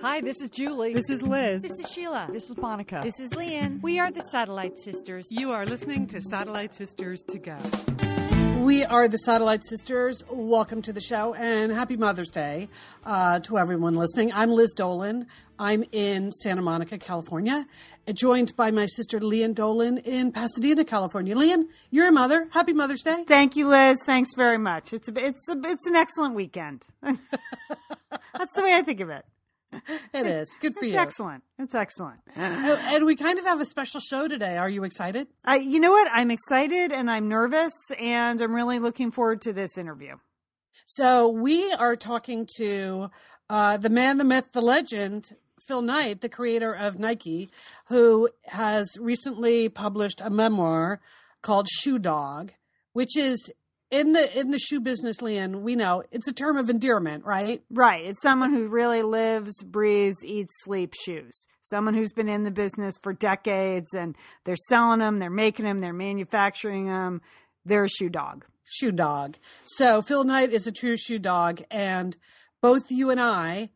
Hi, this is Julie. This is Liz. This is Sheila. This is Monica. This is Lian. We are the Satellite Sisters. You are listening to Satellite Sisters to Go. We are the Satellite Sisters. Welcome to the show and happy Mother's Day uh, to everyone listening. I'm Liz Dolan. I'm in Santa Monica, California, joined by my sister Lian Dolan in Pasadena, California. Lian, you're a mother. Happy Mother's Day. Thank you, Liz. Thanks very much. It's a, it's a, it's an excellent weekend. That's the way I think of it. It is. Good for it's you. excellent. It's excellent. And we kind of have a special show today. Are you excited? I, you know what? I'm excited and I'm nervous and I'm really looking forward to this interview. So we are talking to uh, the man, the myth, the legend, Phil Knight, the creator of Nike, who has recently published a memoir called Shoe Dog, which is in the in the shoe business, Lian, we know it's a term of endearment, right? Right. It's someone who really lives, breathes, eats, sleeps shoes. Someone who's been in the business for decades and they're selling them, they're making them, they're manufacturing them. They're a shoe dog. Shoe dog. So Phil Knight is a true shoe dog, and both you and I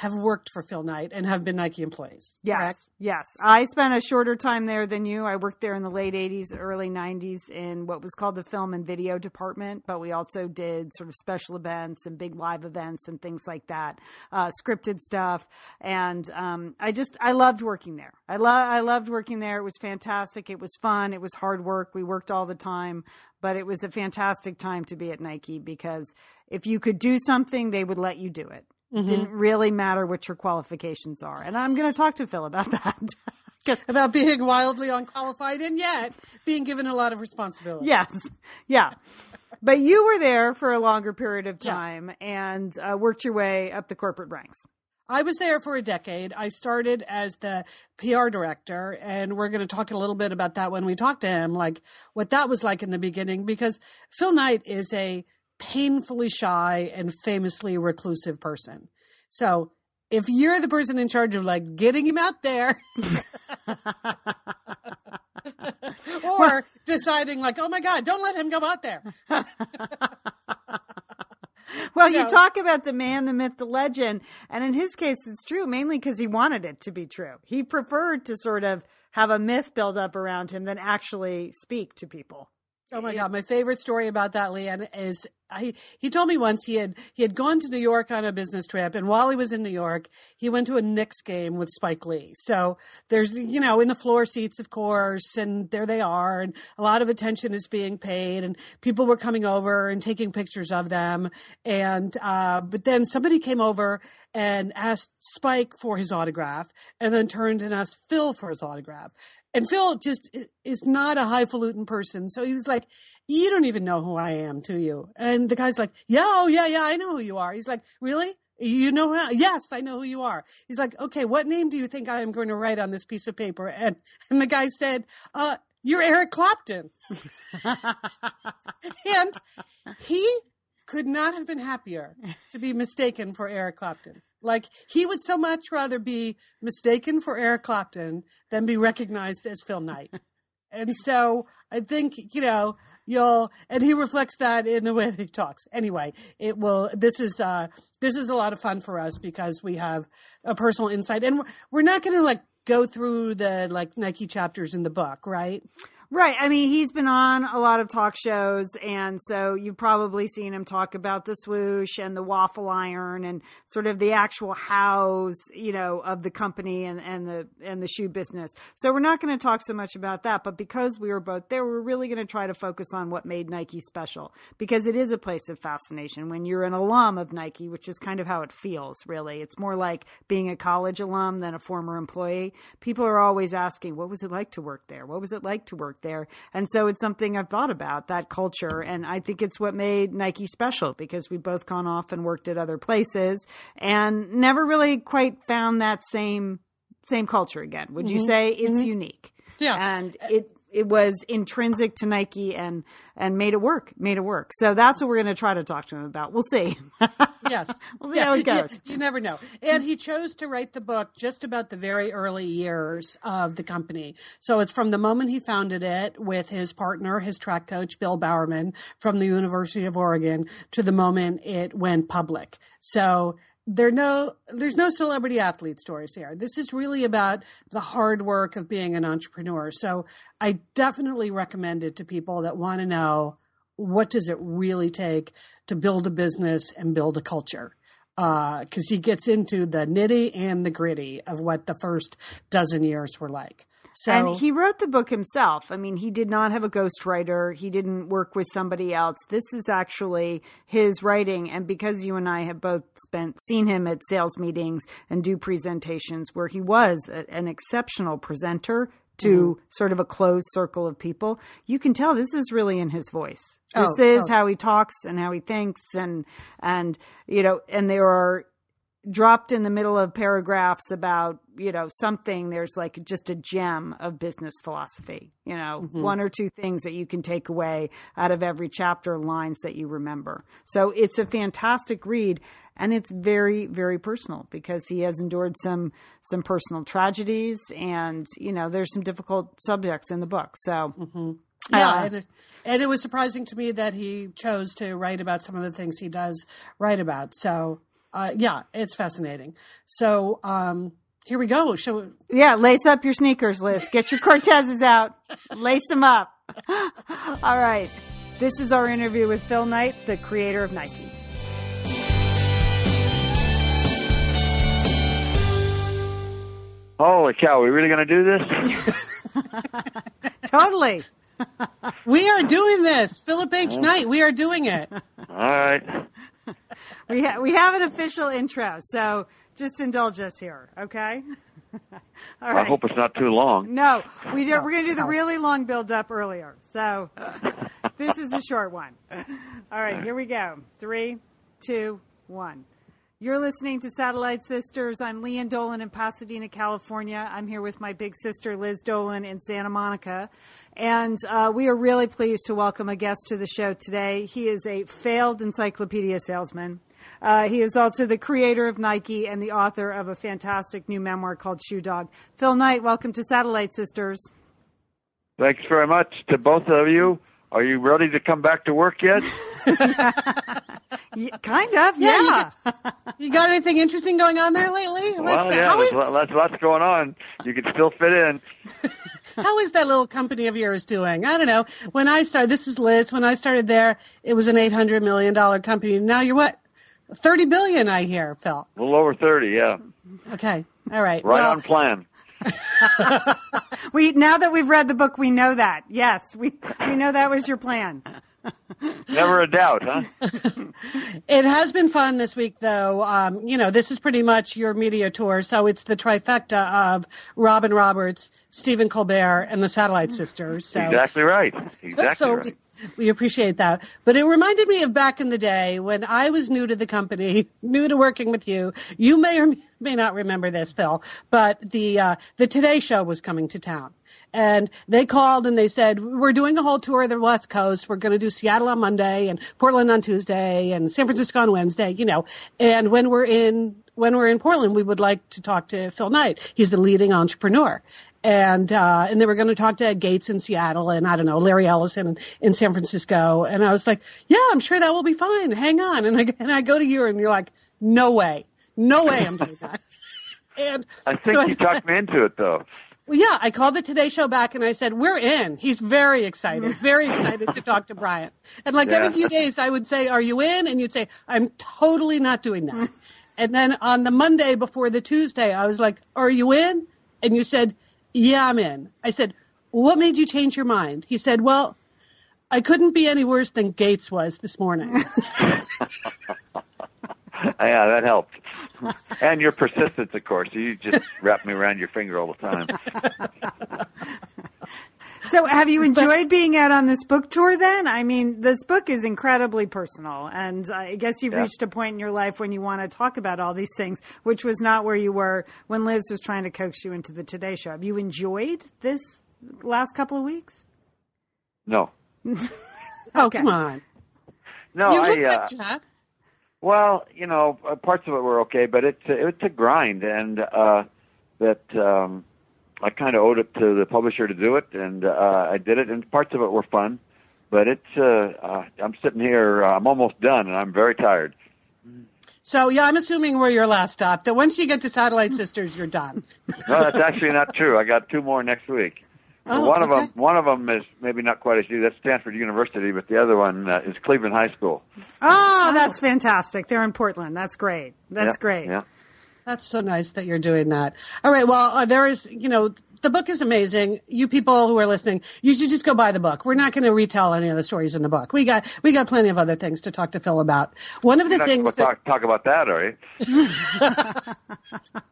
have worked for Phil Knight and have been Nike employees. Yes. correct? Yes. I spent a shorter time there than you. I worked there in the late 80s, early 90s in what was called the film and video department, but we also did sort of special events and big live events and things like that, uh, scripted stuff. And um, I just, I loved working there. I, lo- I loved working there. It was fantastic. It was fun. It was hard work. We worked all the time, but it was a fantastic time to be at Nike because if you could do something, they would let you do it. Mm-hmm. Didn't really matter what your qualifications are. And I'm going to talk to Phil about that. About being wildly unqualified and yet being given a lot of responsibility. yes. Yeah. But you were there for a longer period of Yeah. time and uh, worked your way up the corporate ranks. I was there for a decade. I started as the PR director, and we're going to talk a little bit about that when we talk to him, like what that was like in the beginning, because Phil Knight is a painfully shy and famously reclusive person. So if you're the person in charge of like getting him out there or deciding like, oh my God, don't let him go out there. Well, you No. talk about the man, the myth, the legend. And in his case, it's true mainly because he wanted it to be true. He preferred to sort of have a myth build up around him than actually speak to people. Oh my god, my favorite story about that, Lian, is I, he told me once he had he had gone to New York on a business trip, and while he was in New York, he went to a Knicks game with Spike Lee. So there's you know in the floor seats, of course, and there they are, and a lot of attention is being paid, and people were coming over and taking pictures of them, and uh, but then somebody came over and asked Spike for his autograph, and then turned and asked Phil for his autograph. And Phil just is not a highfalutin person. So he was like, You don't even know who I am, do you? And the guy's like, Yeah, oh, yeah, yeah, I know who you are. He's like, Really? You know who Yes, I know who you are. He's like, Okay, what name do you think I am going to write on this piece of paper? And, and the guy said, uh, You're Eric Clapton. and he could not have been happier to be mistaken for Eric Clapton. Like he would so much rather be mistaken for Eric Clapton than be recognized as Phil Knight. And so I think, you know, you'll and he reflects that in the way that he talks. Anyway, it will this is uh this is a lot of fun for us because we have a personal insight and we're, we're not going to like go through the like Nike chapters in the book, right? Right. I mean, he's been on a lot of talk shows, and so you've probably seen him talk about the swoosh and the waffle iron and sort of the actual hows, you know, of the company and, and the and the shoe business. So we're not going to talk so much about that, but because we were both there, we're really going to try to focus on what made Nike special because it is a place of fascination when you're an alum of Nike, which is kind of how it feels, really. It's more like being a college alum than a former employee. People are always asking, what was it like to work there? What was it like to work there? And so it's something I've thought about that culture. And I think it's what made Nike special because we've both gone off and worked at other places and never really quite found that same same culture again. Would you mm-hmm. say it's mm-hmm. unique? Yeah. And it it was intrinsic to Nike and and made it work, made it work. So that's what we're going to try to talk to him about. We'll see. Yes. We'll see how it goes. You, you never know. And he chose to write the book just about the very early years of the company. So it's from the moment he founded it with his partner, his track coach, Bill Bowerman from the University of Oregon, to the moment it went public. So there no there's no celebrity athlete stories here. This is really about the hard work of being an entrepreneur. So I definitely recommend it to people that want to know what does it really take to build a business and build a culture. Because uh, he gets into the nitty and the gritty of what the first dozen years were like. So, and he wrote the book himself. I mean, he did not have a ghostwriter. He didn't work with somebody else. This is actually his writing. And because you and I have both spent seen him at sales meetings and do presentations where he was a, an exceptional presenter to mm-hmm. sort of a closed circle of people, you can tell this is really in his voice. This oh, is how he talks and how he thinks and and you know, and there are dropped in the middle of paragraphs about you know something there's like just a gem of business philosophy you know mm-hmm. one or two things that you can take away out of every chapter lines that you remember so it's a fantastic read and it's very very personal because he has endured some some personal tragedies and you know there's some difficult subjects in the book so mm-hmm. Yeah, uh, and, it, and it was surprising to me that he chose to write about some of the things he does write about. So uh, yeah, it's fascinating. So um, here we go. Shall we... Yeah, lace up your sneakers, Liz. Get your Cortezes out. lace them up. All right. This is our interview with Phil Knight, the creator of Nike. Holy cow, are we really going to do this? totally. we are doing this. Philip H. Knight, we are doing it. All right we ha- we have an official intro, so just indulge us here, okay? All right. I hope it's not too long. No, we do, we're going to do the really long build up earlier. So this is a short one. All right, here we go. Three, two, one. You're listening to Satellite Sisters. I'm Lian Dolan in Pasadena, California. I'm here with my big sister, Liz Dolan, in Santa Monica. And uh, we are really pleased to welcome a guest to the show today. He is a failed encyclopedia salesman. Uh, he is also the creator of Nike and the author of a fantastic new memoir called Shoe Dog. Phil Knight, welcome to Satellite Sisters. Thanks very much to both of you. Are you ready to come back to work yet? yeah, kind of, yeah. yeah. You, got, you, got, anything interesting going on there lately? Well, yeah, there's, is... lots, lots going on. You can still fit in. How is that little company of yours doing? I don't know. When I started, this is Liz. When I started there, it was an eight hundred million dollar company. Now you're what? Thirty billion, I hear, Phil. A little over thirty, yeah. Okay, all right. Right well, on plan. we now that we've read the book, we know that. Yes, we we know that was your plan. Never a doubt, huh? it has been fun this week, though. Um, you know, this is pretty much your media tour, so it's the trifecta of Robin Roberts, Stephen Colbert, and the Satellite Sisters. So. Exactly right. Exactly so right. We, appreciate that. But it reminded me of back in the day when I was new to the company, new to working with you. You may or may not remember this, Phil, but the uh, the Today Show was coming to town and they called and they said we're doing a whole tour of the west coast we're going to do seattle on monday and portland on tuesday and san francisco on wednesday you know and when we're in when we're in portland we would like to talk to phil knight he's the leading entrepreneur and uh, and they were going to talk to Ed Gates in Seattle and I don't know Larry Ellison in, San Francisco and I was like yeah I'm sure that will be fine hang on and I and I go to you and you're like no way no way I'm doing that and I think so you I, talked me into it though well, yeah, I called the Today Show back and I said, We're in. He's very excited, very excited to talk to Brian. And like yeah. every few days, I would say, Are you in? And you'd say, I'm totally not doing that. And then on the Monday before the Tuesday, I was like, Are you in? And you said, Yeah, I'm in. I said, What made you change your mind? He said, Well, I couldn't be any worse than Gates was this morning. yeah, that helped. and your persistence, of course. You just wrap me around your finger all the time. So, have you enjoyed being out on this book tour then? I mean, this book is incredibly personal, and I guess you've yeah. reached a point in your life when you want to talk about all these things, which was not where you were when Liz was trying to coax you into the Today Show. Have you enjoyed this last couple of weeks? No. oh, come on. No, you I. Uh, well, you know, uh, parts of it were okay, but it's it's a grind, and uh, that um, I kind of owed it to the publisher to do it, and uh, I did it. And parts of it were fun, but it's uh, uh, I'm sitting here, uh, I'm almost done, and I'm very tired. So yeah, I'm assuming we're your last stop. That once you get to Satellite Sisters, you're done. no, that's actually not true. I got two more next week. Oh, one of them, one of them is maybe not quite as new. That's Stanford University, but the other one uh, is Cleveland High School. Oh, that's fantastic. They're in Portland. That's great. That's Yeah, great. Yeah. That's so nice that you're doing that. All right. Well, uh, there is, you know, the book is amazing. You people who are listening, you should just go buy the book. We're not going to retell any of the stories in the book. We got we got plenty of other things to talk to Phil about. One of the You're things to that talk, talk about that, are you?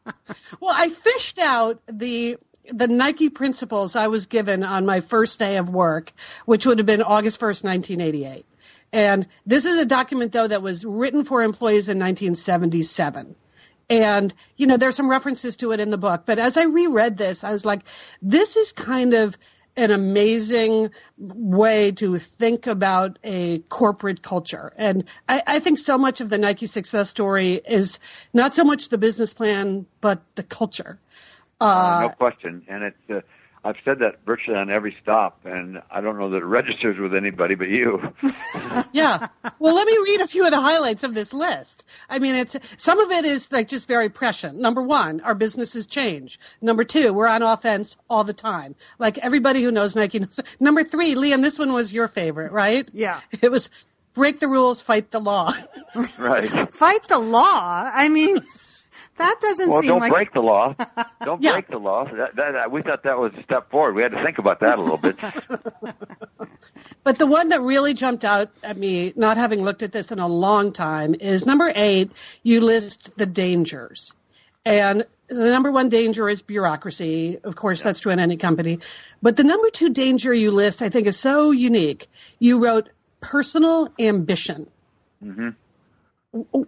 Well, I fished out the the Nike principles I was given on my first day of work, which would have been August 1st, 1988. And this is a document though that was written for employees in 1977. And, you know, there's some references to it in the book, but as I reread this, I was like, this is kind of an amazing way to think about a corporate culture. And I, I think so much of the Nike success story is not so much the business plan, but the culture. Uh, no question. And it's, uh, I've said that virtually on every stop, and I don't know that it registers with anybody but you. yeah. Well, let me read a few of the highlights of this list. I mean, it's some of it is like just very prescient. Number one, our businesses change. Number two, we're on offense all the time. Like everybody who knows Nike knows. Number three, Lian, this one was your favorite, right? Yeah. It was break the rules, fight the law. right. Fight the law. I mean, that doesn't seem. Well, seem don't like break the law. Don't Yeah. break the law. That, that, we thought that was a step forward. We had to think about that a little bit. But the one that really jumped out at me, not having looked at this in a long time, is number eight. You list the dangers. And the number one danger is bureaucracy. Of course, that's true in any company. But the number two danger you list, I think, is so unique. You wrote personal ambition. Mm-hmm.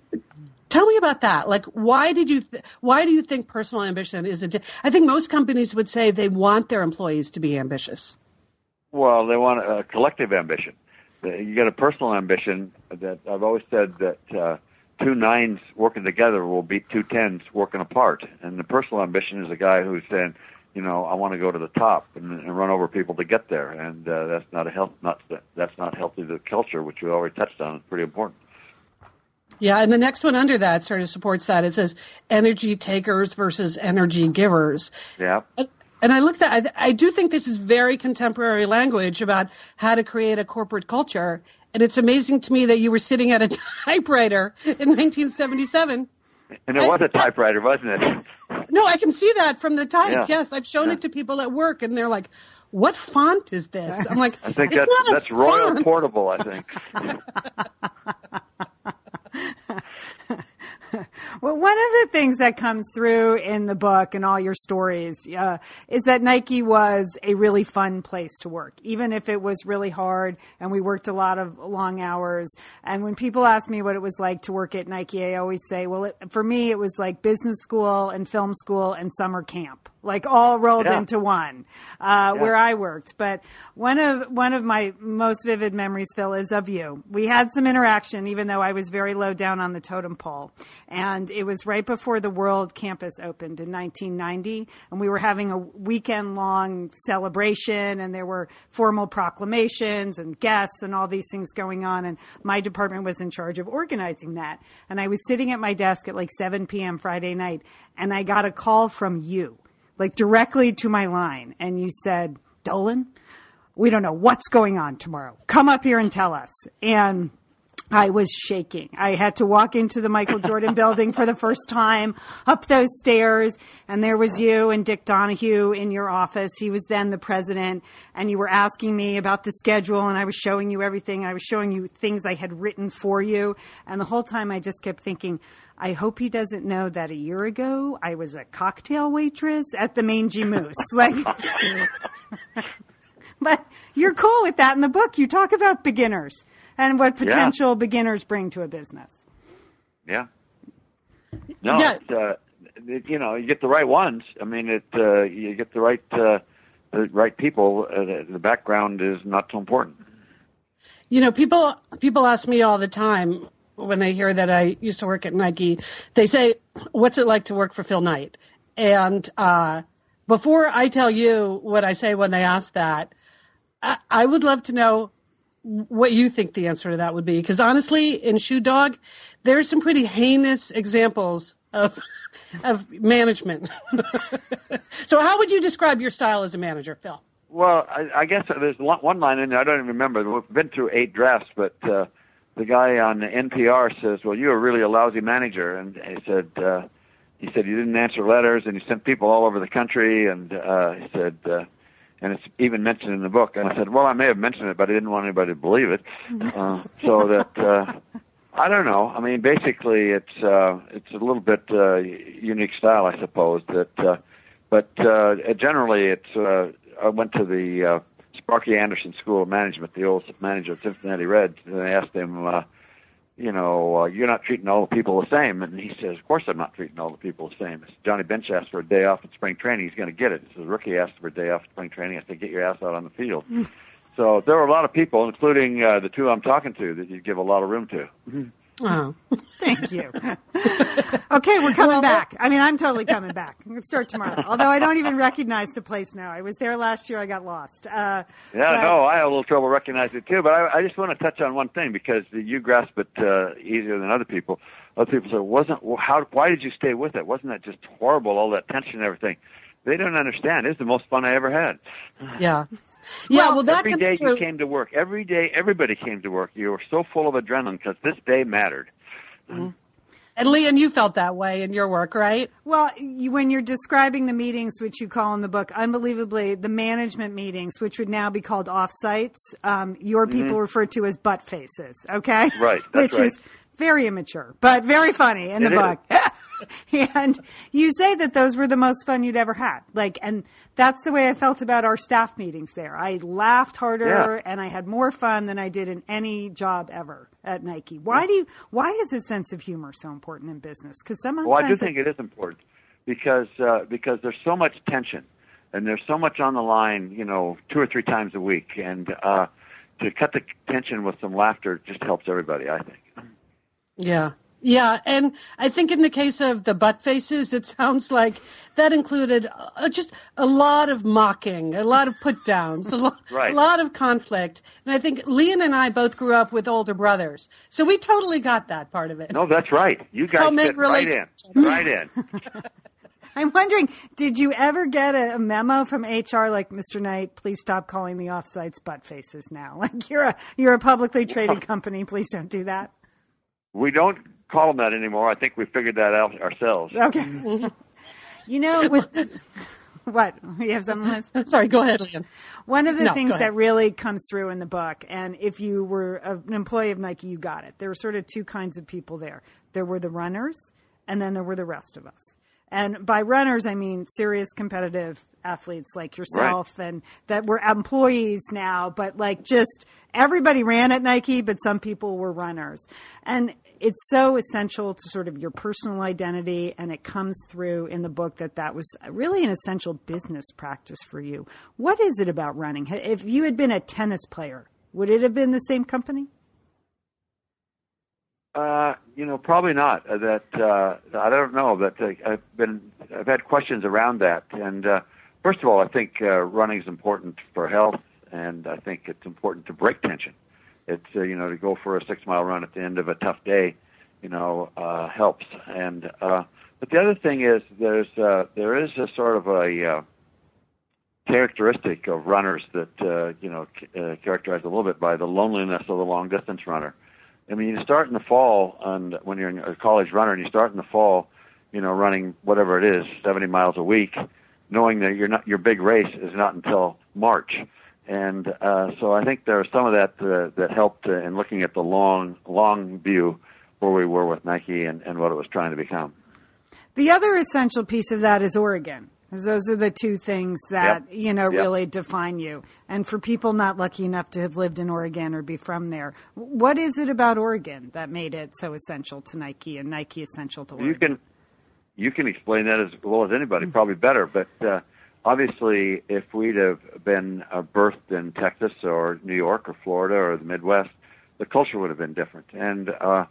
Tell me about that. Like, why did you? Th- why do you think personal ambition is a? Di- I think most companies would say they want their employees to be ambitious. Well, they want a collective ambition. You get a personal ambition that I've always said that uh, two nines working together will beat two tens working apart. And the personal ambition is a guy who's saying, you know, I want to go to the top and, and run over people to get there. And uh, that's not a health, not that's not healthy to the culture, which we already touched on. It's pretty important. Yeah, and the next one under that sort of supports that. It says energy takers versus energy givers. Yeah. And- I looked at, I, I do think this is very contemporary language about how to create a corporate culture. And it's amazing to me that you were sitting at a typewriter in 1977. And it was a typewriter, wasn't it? No, I can see that from the type. Yeah. Yes, I've shown Yeah. it to people at work, and they're like, "What font is this?" I'm like, I think it's that's that's Royal font. Portable. I think. Well, one of the things that comes through in the book and all your stories uh, is that Nike was a really fun place to work, even if it was really hard and we worked a lot of long hours. And when people ask me what it was like to work at Nike, I always say, well, it, for me, it was like business school and film school and summer camp, like all rolled Yeah. into one, uh, where I worked. But one of one of my most vivid memories, Phil, is of you. We had some interaction, even though I was very low down on the totem pole, and it was right before the World Campus opened in 1990, and we were having a weekend long celebration, and there were formal proclamations and guests and all these things going on, and my department was in charge of organizing that. And I was sitting at my desk at like 7 p.m. Friday night, and I got a call from you like directly to my line and you said, Dolan, we don't know what's going on tomorrow. Come up here and tell us. And I was shaking. I had to walk into the Michael Jordan building for the first time up those stairs. And there was you and Dick Donahue in your office. He was then the president. And you were asking me about the schedule. And I was showing you everything. I was showing you things I had written for you. And the whole time I just kept thinking, I hope he doesn't know that a year ago I was a cocktail waitress at the Mangy Moose. Like, but you're cool with that in the book. You talk about beginners and what potential beginners bring to a business. Yeah. No, Yeah. It's, uh, it, you know, you get the right ones. I mean, it uh, you get the right uh, the right people. Uh, the, the background is not so important. You know, people people ask me all the time when they hear that I used to work at Nike. They say, "What's it like to work for Phil Knight?" And uh, before I tell you what I say when they ask that, I, I would love to know what you think the answer to that would be. Because honestly, in Shoe Dog, there's some pretty heinous examples of of management. so, how would you describe your style as a manager, Phil? Well, I, I guess there's one line in there. I don't even remember. We've been through eight drafts, but uh, the guy on NPR says, "Well, you're really a lousy manager," and he said. Uh, he said you didn't answer letters and you sent people all over the country and uh he said uh and it's even mentioned in the book. And i said well i may have mentioned it but i didn't want anybody to believe it. Uh so that uh i don't know. I mean basically it's uh it's a little bit uh unique style i suppose that uh but uh generally it's uh i went to the uh sparky anderson school of management the old manager of cincinnati reds and i asked him uh you know, uh, you're not treating all the people the same. And he says, of course I'm not treating all the people the same. Johnny Bench asked for a day off in spring training, he's going to get it. If the rookie asked for a day off in spring training, I said, get your ass out on the field. so there are a lot of people, including uh, the two I'm talking to, that you give a lot of room to. Oh. Thank you. okay, we're coming well, back. I mean, I'm totally coming back. Let's start tomorrow. Although I don't even recognize the place now. I was there last year. I got lost. Uh, yeah, but, no, I have a little trouble recognizing it too. But I, I just want to touch on one thing because you grasp it uh, easier than other people. Other people say, "Wasn't how? Why did you stay with it? Wasn't that just horrible? All that tension and everything." They don't understand. It's the most fun I ever had. Yeah. Yeah, well, well that every day you came to work. Every day, everybody came to work. You were so full of adrenaline because this day mattered. Mm-hmm. And Lian, you felt that way in your work, right? Well, you, when you're describing the meetings, which you call in the book, unbelievably, the management meetings, which would now be called offsites, um, your people mm-hmm. refer to as butt faces. Okay, right, which right. is very immature, but very funny in the it book. and you say that those were the most fun you'd ever had. Like, and that's the way I felt about our staff meetings there. I laughed harder yeah. and I had more fun than I did in any job ever at Nike. Why do you, why is a sense of humor so important in business? Because sometimes. Well, I do think it is important because, uh, because there's so much tension and there's so much on the line, you know, two or three times a week. And, uh, to cut the tension with some laughter just helps everybody, I think. Yeah. Yeah, and I think in the case of the butt faces, it sounds like that included uh, just a lot of mocking, a lot of put downs, a, lo- right. a lot of conflict. And I think Lian and I both grew up with older brothers, so we totally got that part of it. No, that's right. You guys fit right in, right in. I'm wondering, did you ever get a memo from HR like, Mr. Knight, please stop calling the offsites butt faces now? Like you're a you're a publicly traded company, please don't do that. We don't call them that anymore. I think we figured that out ourselves. Okay. you know, with what you have something, Liz? Sorry, go ahead, Lian. One of the No, things that really comes through in the book, and if you were an employee of Nike, you got it. There were sort of two kinds of people there. There were the runners, and then there were the rest of us. And by runners, I mean serious competitive athletes like yourself and that were employees now, but like just everybody ran at Nike, but some people were runners. And it's so essential to sort of your personal identity. And it comes through in the book that that was really an essential business practice for you. What is it about running? If you had been a tennis player, would it have been the same company? Uh, you know, probably not. Uh, that uh, I don't know. That uh, I've been, I've had questions around that. And uh, first of all, I think uh, running is important for health, and I think it's important to break tension. It's uh, you know to go for a six mile run at the end of a tough day, you know, uh, helps. And uh, but the other thing is there's uh, there is a sort of a uh, characteristic of runners that uh, you know c- uh, characterized a little bit by the loneliness of the long distance runner. I mean, you start in the fall, and when you're a college runner, and you start in the fall, you know, running whatever it is, 70 miles a week, knowing that you're not your big race is not until March, and uh, so I think there was some of that uh, that helped uh, in looking at the long long view where we were with Nike and, and what it was trying to become. The other essential piece of that is Oregon. Those are the two things that, Yep. you know, Yep. really define you. And for people not lucky enough to have lived in Oregon or be from there, what is it about Oregon that made it so essential to Nike and Nike essential to Oregon? You can you can explain that as well as anybody, probably better. But uh, obviously, if we'd have been uh, birthed in Texas or New York or Florida or the Midwest, the culture would have been different. And uh,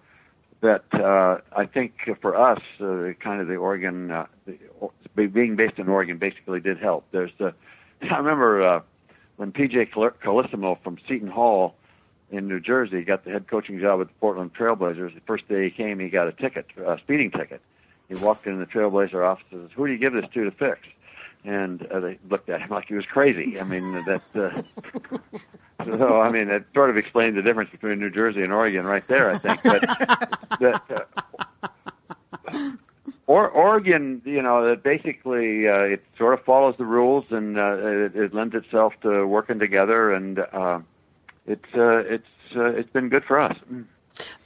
that uh, I think for us, uh, kind of the Oregon, uh, the, being based in Oregon, basically did help. There's the I remember uh, when PJ Carlesimo from Seton Hall in New Jersey. Got the head coaching job at the Portland Trailblazers. The first day he came, he got a ticket, a speeding ticket. He walked in the Trailblazer office and says, "Who do you give this to to fix?" And uh, they looked at him like he was crazy. I mean, that. Uh, so I mean, it sort of explains the difference between New Jersey and Oregon, right there. I think. But that. Uh, or, Oregon, you know, that basically uh, it sort of follows the rules and uh, it, it lends itself to working together, and uh, it's uh, it's uh, it's been good for us.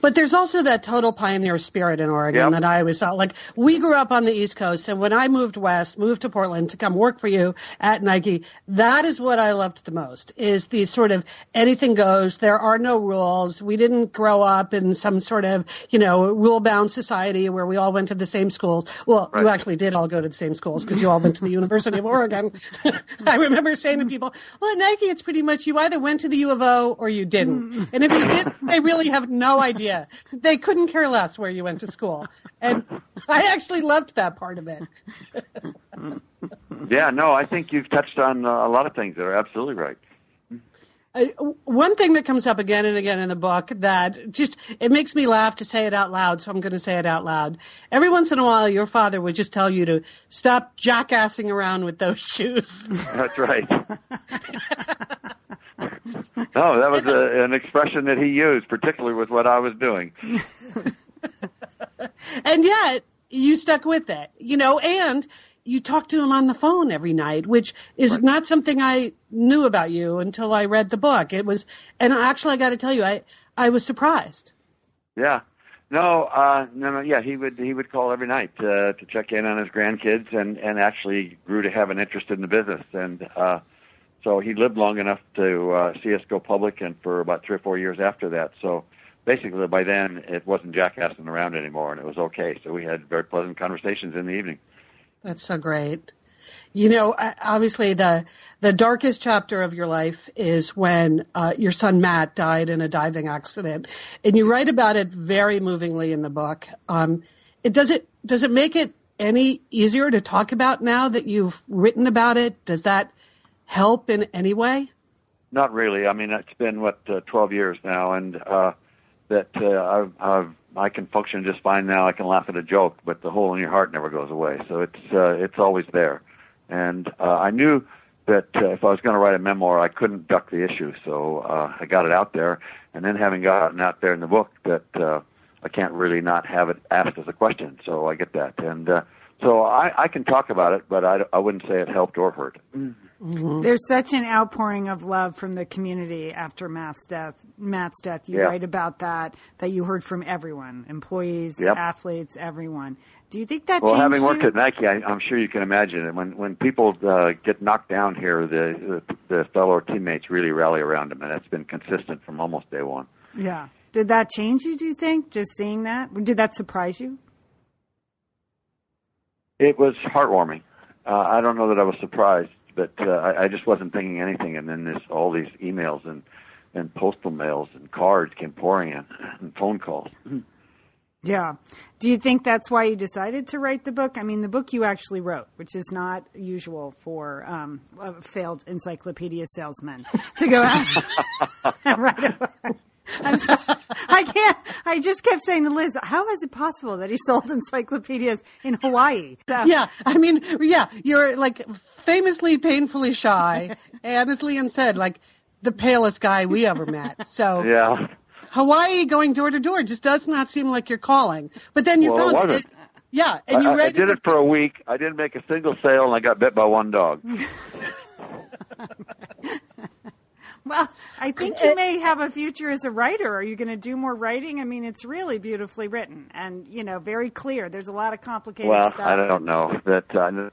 But there's also that total pioneer spirit in Oregon Yep. that I always felt like we grew up on the East Coast, and when I moved west, moved to Portland to come work for you at Nike, that is what I loved the most. Is the sort of anything goes. There are no rules. We didn't grow up in some sort of you know rule bound society where we all went to the same schools. Well, you actually did all go to the same schools because you all went to the University of Oregon. I remember saying to people, "Well, at Nike, it's pretty much you either went to the U of O or you didn't, and if you did, they really have no idea. They couldn't care less where you went to school." And I actually loved that part of it. Yeah, no, I think you've touched on uh, a lot of things that are absolutely right. Uh, one thing that comes up again and again in the book that just it makes me laugh to say it out loud, so I'm going to say it out loud. Every once in a while, your father would just tell you to stop jackassing around with those shoes. That's right. no, that was a, an expression that he used, particularly with what I was doing. and yet you stuck with it, you know, and you talked to him on the phone every night, which is not something I knew about you until I read the book. It was, and actually, I got to tell you, I I was surprised. Yeah. No, uh, no, no. Yeah, he would he would call every night uh, to check in on his grandkids, and and actually grew to have an interest in the business, and uh, so he lived long enough to uh, see us go public, and for about three or four years after that. So basically, by then it wasn't jackassing around anymore, and it was okay. So we had very pleasant conversations in the evening. That's so great. You know, obviously the the darkest chapter of your life is when uh, your son Matt died in a diving accident, and you write about it very movingly in the book. Um, it does it does it make it any easier to talk about now that you've written about it? Does that help in any way? Not really. I mean, it's been what uh, 12 years now, and uh, that uh, I've, I've I can function just fine now. I can laugh at a joke, but the hole in your heart never goes away. So it's uh, it's always there, and uh, I knew that uh, if I was going to write a memoir, I couldn't duck the issue. So uh, I got it out there, and then having gotten out there in the book, that uh, I can't really not have it asked as a question. So I get that, and uh, so I, I can talk about it, but I, I wouldn't say it helped or hurt. There's such an outpouring of love from the community after Matt's death. Matt's death. You Yeah. write about that. That you heard from everyone, employees, Yep. athletes, everyone. Do you think that Well, changed having worked you? at Nike, I, I'm sure you can imagine it. When when people uh, get knocked down here, the, the the fellow teammates really rally around them, and that's been consistent from almost day one. Yeah. Did that change you? Do you think just seeing that? Did that surprise you? It was heartwarming. Uh, I don't know that I was surprised, but uh, I, I just wasn't thinking anything. And then this all these emails and and postal mails and cards came pouring in, and phone calls. Yeah. Do you think that's why you decided to write the book? I mean, the book you actually wrote, which is not usual for um, a failed encyclopedia salesman to go out and write a book. I'm sorry. I can't. I just kept saying to Liz, "How is it possible that he sold encyclopedias in Hawaii?" So- Yeah, I mean, yeah, you're like famously painfully shy, and as Lian said, like the palest guy we ever met. So Yeah. Hawaii going door to door just does not seem like you're calling. But then you Well, it found wasn't. Yeah, and you I, I read did the- it for a week. I didn't make a single sale, and I got bit by one dog. Well, I think you may have a future as a writer. Are you going to do more writing? I mean, it's really beautifully written and you know very clear. There's a lot of complicated Well, stuff. I don't know that. Uh,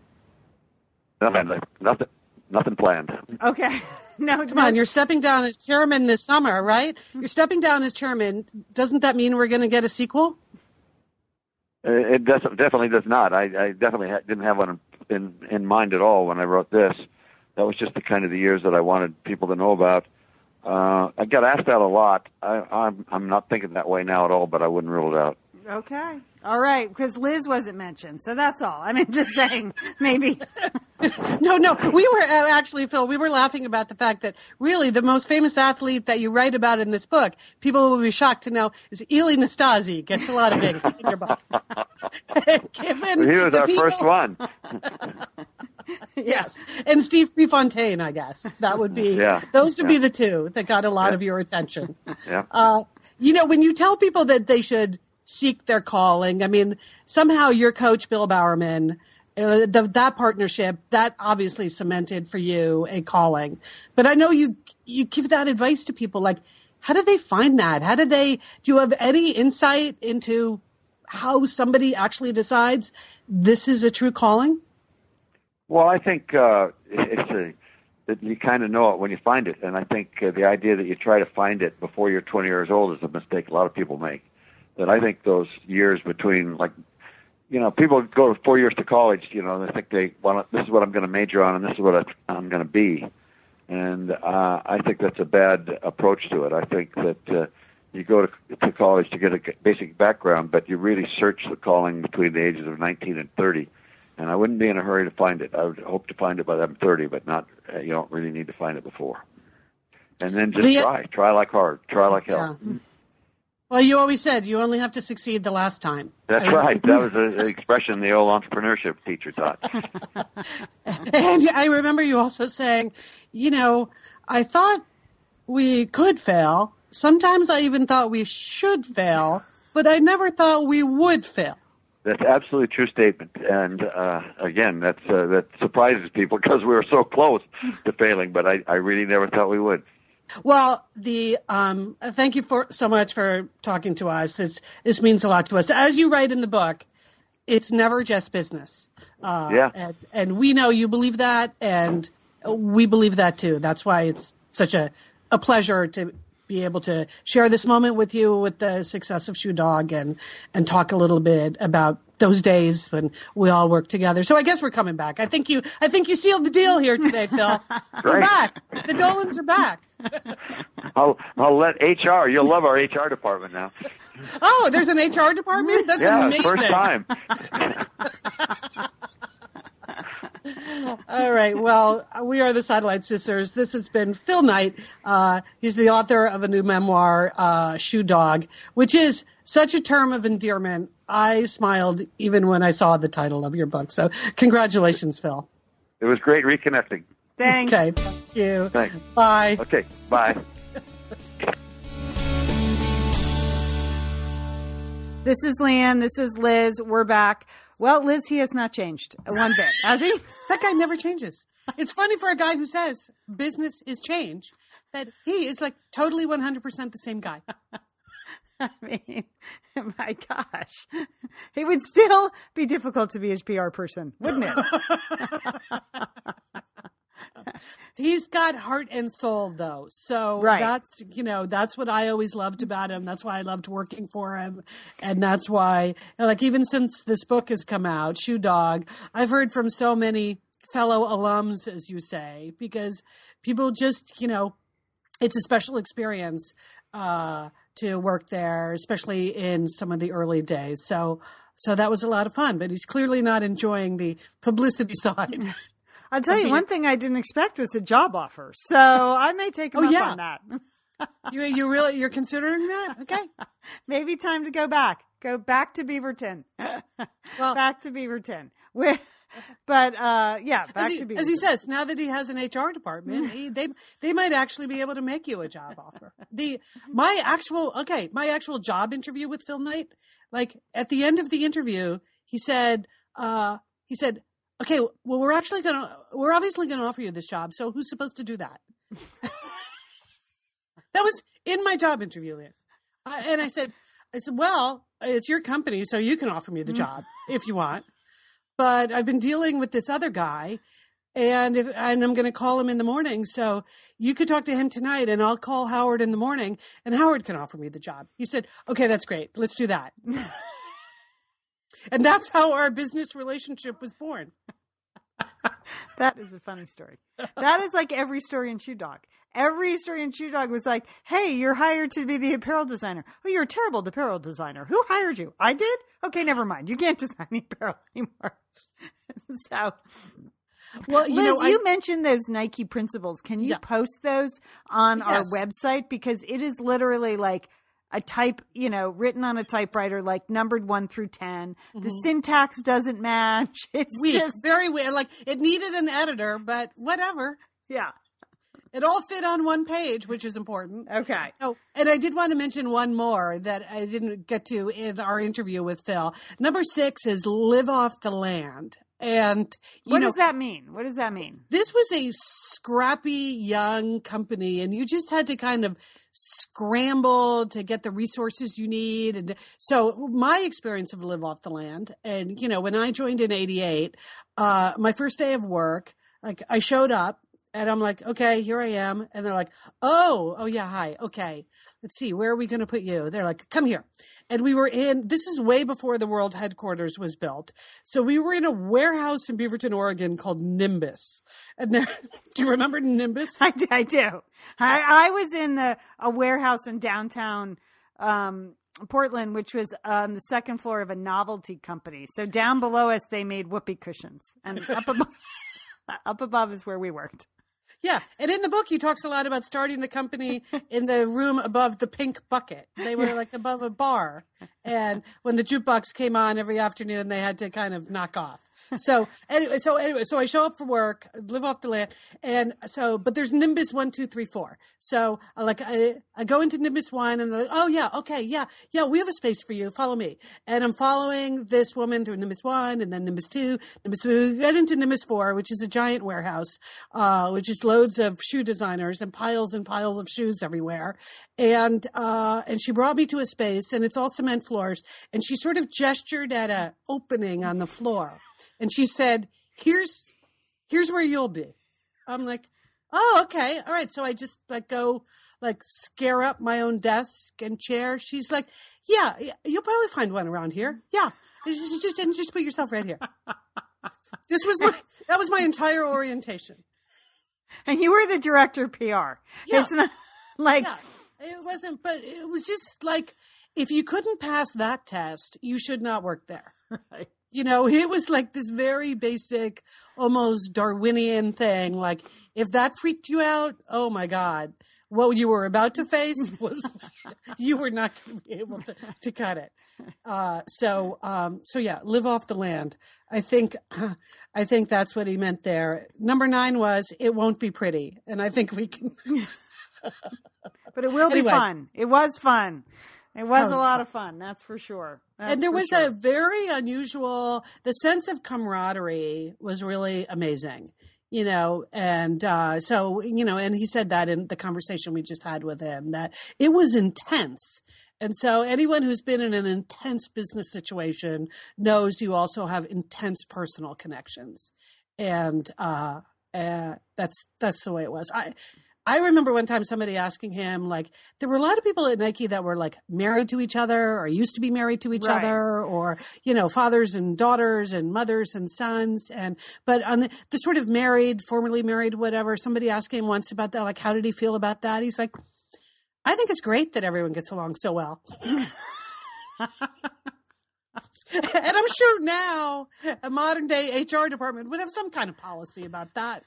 nothing, nothing, nothing planned. Okay. No, Come on, you're stepping down as chairman this summer, right? You're stepping down as chairman. Doesn't that mean we're going to get a sequel? Uh, It does, definitely does not. I, I definitely ha- didn't have one in in mind at all when I wrote this. That was just the kind of the years that I wanted people to know about. Uh, I got asked that a lot. I, I'm I'm not thinking that way now at all, but I wouldn't rule it out. Okay. All right, because Liz wasn't mentioned, so that's all. I mean, just saying, maybe. no, no. We were uh, actually, Phil, we were laughing about the fact that really the most famous athlete that you write about in this book, people will be shocked to know, is Ilie Nastase. Gets a lot of ink in your book. Given he was our people- first one. yes, and Steve Prefontaine, I guess that would be. Yeah. Those would be the two that got a lot Yeah. of your attention. Yeah. Uh, you know, when you tell people that they should seek their calling, I mean, somehow your coach, Bill Bowerman, uh, the, that partnership, that obviously cemented for you a calling. But I know you you give that advice to people. Like, how do they find that? How do they? Do you have any insight into how somebody actually decides this is a true calling? Well, I think uh, it's a that you kind of know it when you find it, and I think uh, the idea that you try to find it before you're 20 years old is a mistake a lot of people make. That I think those years between, like, you know, people go four years to college, you know, and they think they want this is what I'm going to major on, and this is what I, I'm going to be, and uh, I think that's a bad approach to it. I think that. Uh, you go to, to college to get a basic background, but you really search the calling between the ages of 19 and 30 and I wouldn't be in a hurry to find it. I would hope to find it by I'm 30, but not. Uh, you don't really need to find it before. And then just The- try, try like hard, try like hell. Yeah. Well, you always said you only have to succeed the last time. That's right. That was an expression the old entrepreneurship teacher taught. And I remember you also saying, you know, I thought we could fail. Sometimes I even thought we should fail, but I never thought we would fail. That's absolutely a true statement. And uh, again, that's uh, that surprises people because we were so close to failing, but I, I really never thought we would. Well, the um, thank you for so much for talking to us. This this means a lot to us. As you write in the book, it's never just business. Uh, Yeah. And, and we know you believe that, and we believe that too. That's why it's such a a pleasure to be able to share this moment with you with the success of Shoe Dog and and talk a little bit about those days when we all worked together. So I guess we're coming back. I think you I think you sealed the deal here today, Phil. We're back. The Dolans are back. I'll I'll let HR. You'll love our HR department now. Oh, there's an HR department? That's yeah, amazing. first time. All right. Well, we are the Satellite Sisters. This has been Phil Knight. Uh, he's the author of a new memoir, uh, Shoe Dog, which is such a term of endearment. I smiled even when I saw the title of your book. So, congratulations, Phil. It was great reconnecting. Thanks. Okay. Thank you. Thanks. Bye. Okay, bye. This is Lian. This is Liz. We're back. Well, Liz, he has not changed one bit, has he? That guy never changes. It's funny for a guy who says business is change that he is like totally 100% the same guy. I mean, my gosh, it would still be difficult to be his PR person, wouldn't it? He's got heart and soul though. So Right. that's you know, that's what I always loved about him. That's why I loved working for him. And that's why like even since this book has come out, Shoe Dog, I've heard from so many fellow alums, as you say, because people just, you know, it's a special experience uh, to work there, especially in some of the early days. So so that was a lot of fun, but he's clearly not enjoying the publicity side. I'll tell you one thing I didn't expect was a job offer, so I may take him Oh, up yeah. on that. you you really you're considering that? Okay. Maybe time to go back. Go back to Beaverton. Well- back to Beaverton. Where, but uh, yeah, back he, to Beaverton. as he says, now that he has an HR department, he, they they might actually be able to make you a job offer. The my actual okay, my actual job interview with Phil Knight, like at the end of the interview, he said, uh, he said, okay, well, we're actually gonna, we're obviously gonna offer you this job. So who's supposed to do that? that was in my job interview. Uh, and I said, I said, well, it's your company, so you can offer me the job if you want but I've been dealing with this other guy, and if and I'm going to call him in the morning. So you could talk to him tonight, and I'll call Howard in the morning, and Howard can offer me the job. He said, "Okay, that's great. Let's do that." and that's how our business relationship was born. That is a funny story. That is like every story in Shoe Dog. Every story in Shoe Dog was like, "Hey, you're hired to be the apparel designer. Oh, you're a terrible apparel designer. Who hired you? I did. Okay, never mind. You can't design the apparel anymore." so, Well, you Liz, know, I- you mentioned those Nike principles. Can you Yeah. post those on our website? Because it is literally like a type, you know, written on a typewriter, like numbered one through 10. The syntax doesn't match. It's Mm-hmm. weird, just, very weird. Like it needed an editor, but whatever. yeah. It all fit on one page, which is important. Okay. Oh, and I did want to mention one more that I didn't get to in our interview with Phil. Number six is live off the land. And you What know, does that mean? What does that mean? this was a scrappy young company and you just had to kind of scramble to get the resources you need. And so my experience of live off the land and you know when i joined in 88 uh my first day of work like i showed up and i'm like okay here i am. And they're like oh oh yeah hi okay. Let's see where are we going to put you? They're like come here. And we were in this is way before the world headquarters was built. So we were in a warehouse in beaverton oregon called nimbus. And there do you remember nimbus? I do. I, I was in the a warehouse in downtown um, Portland, which was on the second floor of a novelty company. So down below us, they made whoopee cushions, and up above, up above is where we worked. Yeah, and in the book he talks a lot about starting the company in the room above the pink bucket. They were like above a bar, and when the jukebox came on every afternoon, they had to kind of knock off. So anyway, so anyway, so I show up for work, live off the land, and so but there's Nimbus one, two, three, four. So I like I, I go into Nimbus one, and they're like, oh yeah, okay, yeah, yeah, we have a space for you. Follow me, and I'm following this woman through Nimbus one, and then Nimbus two, Nimbus two, get into Nimbus four, which is a giant warehouse, uh, which is loads of shoe designers and piles and piles of shoes everywhere, and uh, and she brought me to a space, and it's all cement floors, and she sort of gestured at a opening on the floor and she said, "Here's here's where you'll be." I'm like, "Oh, okay, all right." So I just like go like scare up my own desk and chair. She's like, "Yeah, you'll probably find one around here. Yeah, And just just and just put yourself right here." This was my that was my entire orientation. And you were the director of PR. Yeah. It's not like Yeah, it wasn't, but it was just like if you couldn't pass that test, you should not work there. Right. You know, it was like this very basic, almost Darwinian thing. Like, if that freaked you out, oh my God, what you were about to face was you were not going to be able to, to cut it. Uh, so, um, so yeah, live off the land. I think, I think that's what he meant there. Number nine was it won't be pretty, and I think we can. but it will Anyway. be fun. It was fun. It was Oh, a lot of fun, that's for sure. That's and there was sure. a very unusual the sense of camaraderie was really amazing you know and uh so you know and he said that in the conversation we just had with him that it was intense. And so anyone who's been in an intense business situation knows you also have intense personal connections. And uh, uh that's that's the way it was. I I remember one time somebody asking him, like, there were a lot of people at Nike that were like married to each other or used to be married to each Right. other or, you know, fathers and daughters and mothers and sons. And, but on the, the sort of married, formerly married, whatever, somebody asked him once about that, like, how did he feel about that? He's like, I think it's great that everyone gets along so well. and I'm sure now a modern day HR department would have some kind of policy about that.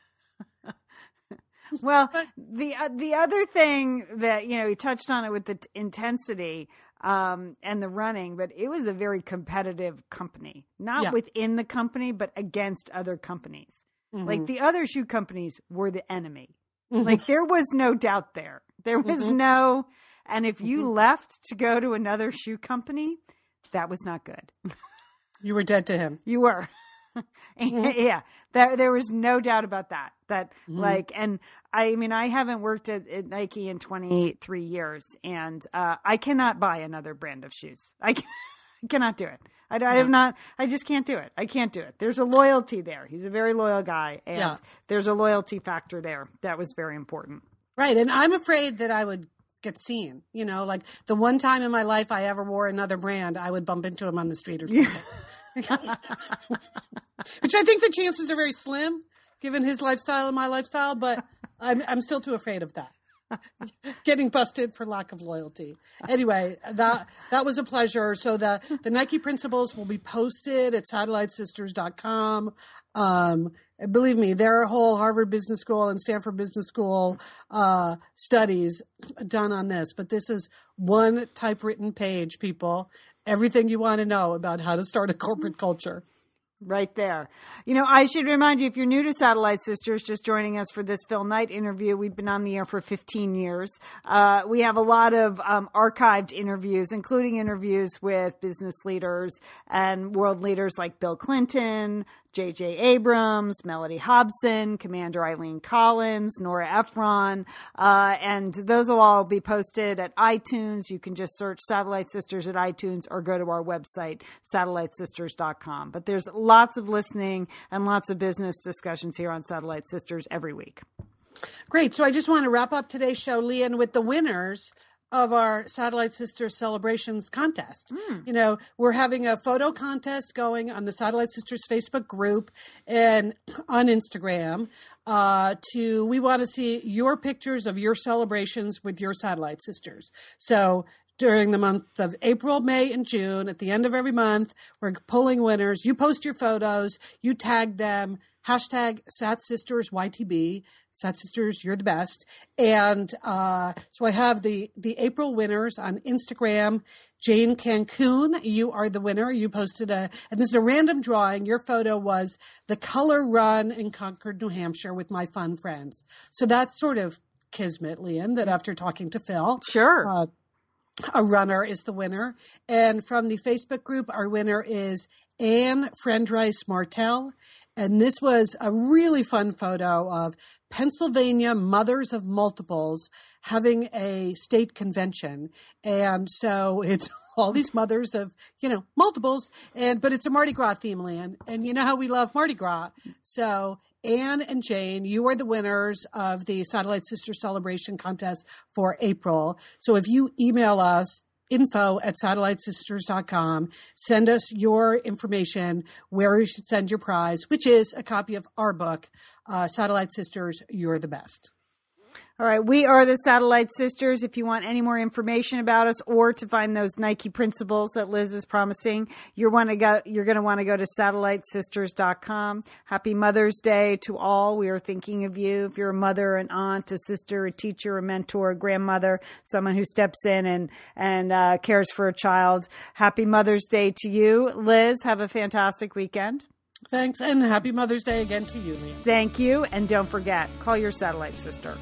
Well, But- the uh, the other thing that you know he touched on it with the t- intensity um, and the running, but it was a very competitive company, not Yeah. within the company, but against other companies. Like the other shoe companies were the enemy. Mhm. Like there was no doubt there. There was Mhm. no, and if you left to go to another shoe company, that was not good. you were dead to him. You were. yeah. There there was no doubt about that. That Mm-hmm. like and I mean I haven't worked at, at Nike in 23 years and uh, I cannot buy another brand of shoes. I, can, I cannot do it. I, I have not I just can't do it. I can't do it. There's a loyalty there. He's a very loyal guy and Yeah. there's a loyalty factor there. That was very important. Right. And I'm afraid that I would get seen. You know, like the one time in my life I ever wore another brand, I would bump into him on the street or something. Which I think the chances are very slim given his lifestyle and my lifestyle, but I'm I'm still too afraid of that. getting busted for lack of loyalty. Anyway, that that was a pleasure. So the the Nike principles will be posted at satellitesisters.com. Um, believe me, there are whole Harvard Business School and Stanford Business School uh, studies done on this, but this is one typewritten page, people. Everything you want to know about how to start a corporate culture right there. You know, I should remind you if you're new to Satellite Sisters, just joining us for this Phil Knight interview, we've been on the air for 15 years. Uh, we have a lot of um, archived interviews, including interviews with business leaders and world leaders like Bill Clinton, J.J. Abrams, Mellody Hobson, Commander Eileen Collins, Nora Ephron, uh, and those will all be posted at iTunes. You can just search Satellite Sisters at iTunes or go to our website, satellitesisters.com. But there's lots of listening and lots of business discussions here on Satellite Sisters every week. Great. So I just want to wrap up today's show, Lian, with the winners of our Satellite Sisters celebrations contest. Mm. You know, we're having a photo contest going on the Satellite Sisters Facebook group and on Instagram. Uh, to we want to see your pictures of your celebrations with your Satellite Sisters. So during the month of April, May, and June, at the end of every month, we're pulling winners. You post your photos, you tag them, hashtag Sat Sisters YTB. Sat Sisters, you're the best. And uh, so I have the the April winners on Instagram. Jane Cancun, you are the winner. You posted a, and this is a random drawing. Your photo was the color run in Concord, New Hampshire with my fun friends. So that's sort of kismet, Lian, that after talking to Phil. Sure. Uh, a runner is the winner. And from the Facebook group, our winner is Anne Friendrice Martell. And this was a really fun photo of Pennsylvania Mothers of Multiples having a state convention. And so it's all these mothers of, you know, multiples and but it's a Mardi Gras theme land. And you know how we love Mardi Gras. So Anne and Jane, you are the winners of the Satellite Sister Celebration contest for April. So if you email us info at satellitesisters.com. Send us your information where you should send your prize, which is a copy of our book, uh, Satellite Sisters, You're the Best. All right, we are the Satellite Sisters. If you want any more information about us or to find those Nike principles that Liz is promising, you're want to go you're going to want to go to satellitesisters.com. Happy Mother's Day to all. We are thinking of you. If you're a mother, an aunt, a sister, a teacher, a mentor, a grandmother, someone who steps in and and uh, cares for a child, happy Mother's Day to you. Liz, have a fantastic weekend. Thanks, and happy Mother's Day again to you. Thank you, and don't forget, call your satellite sister.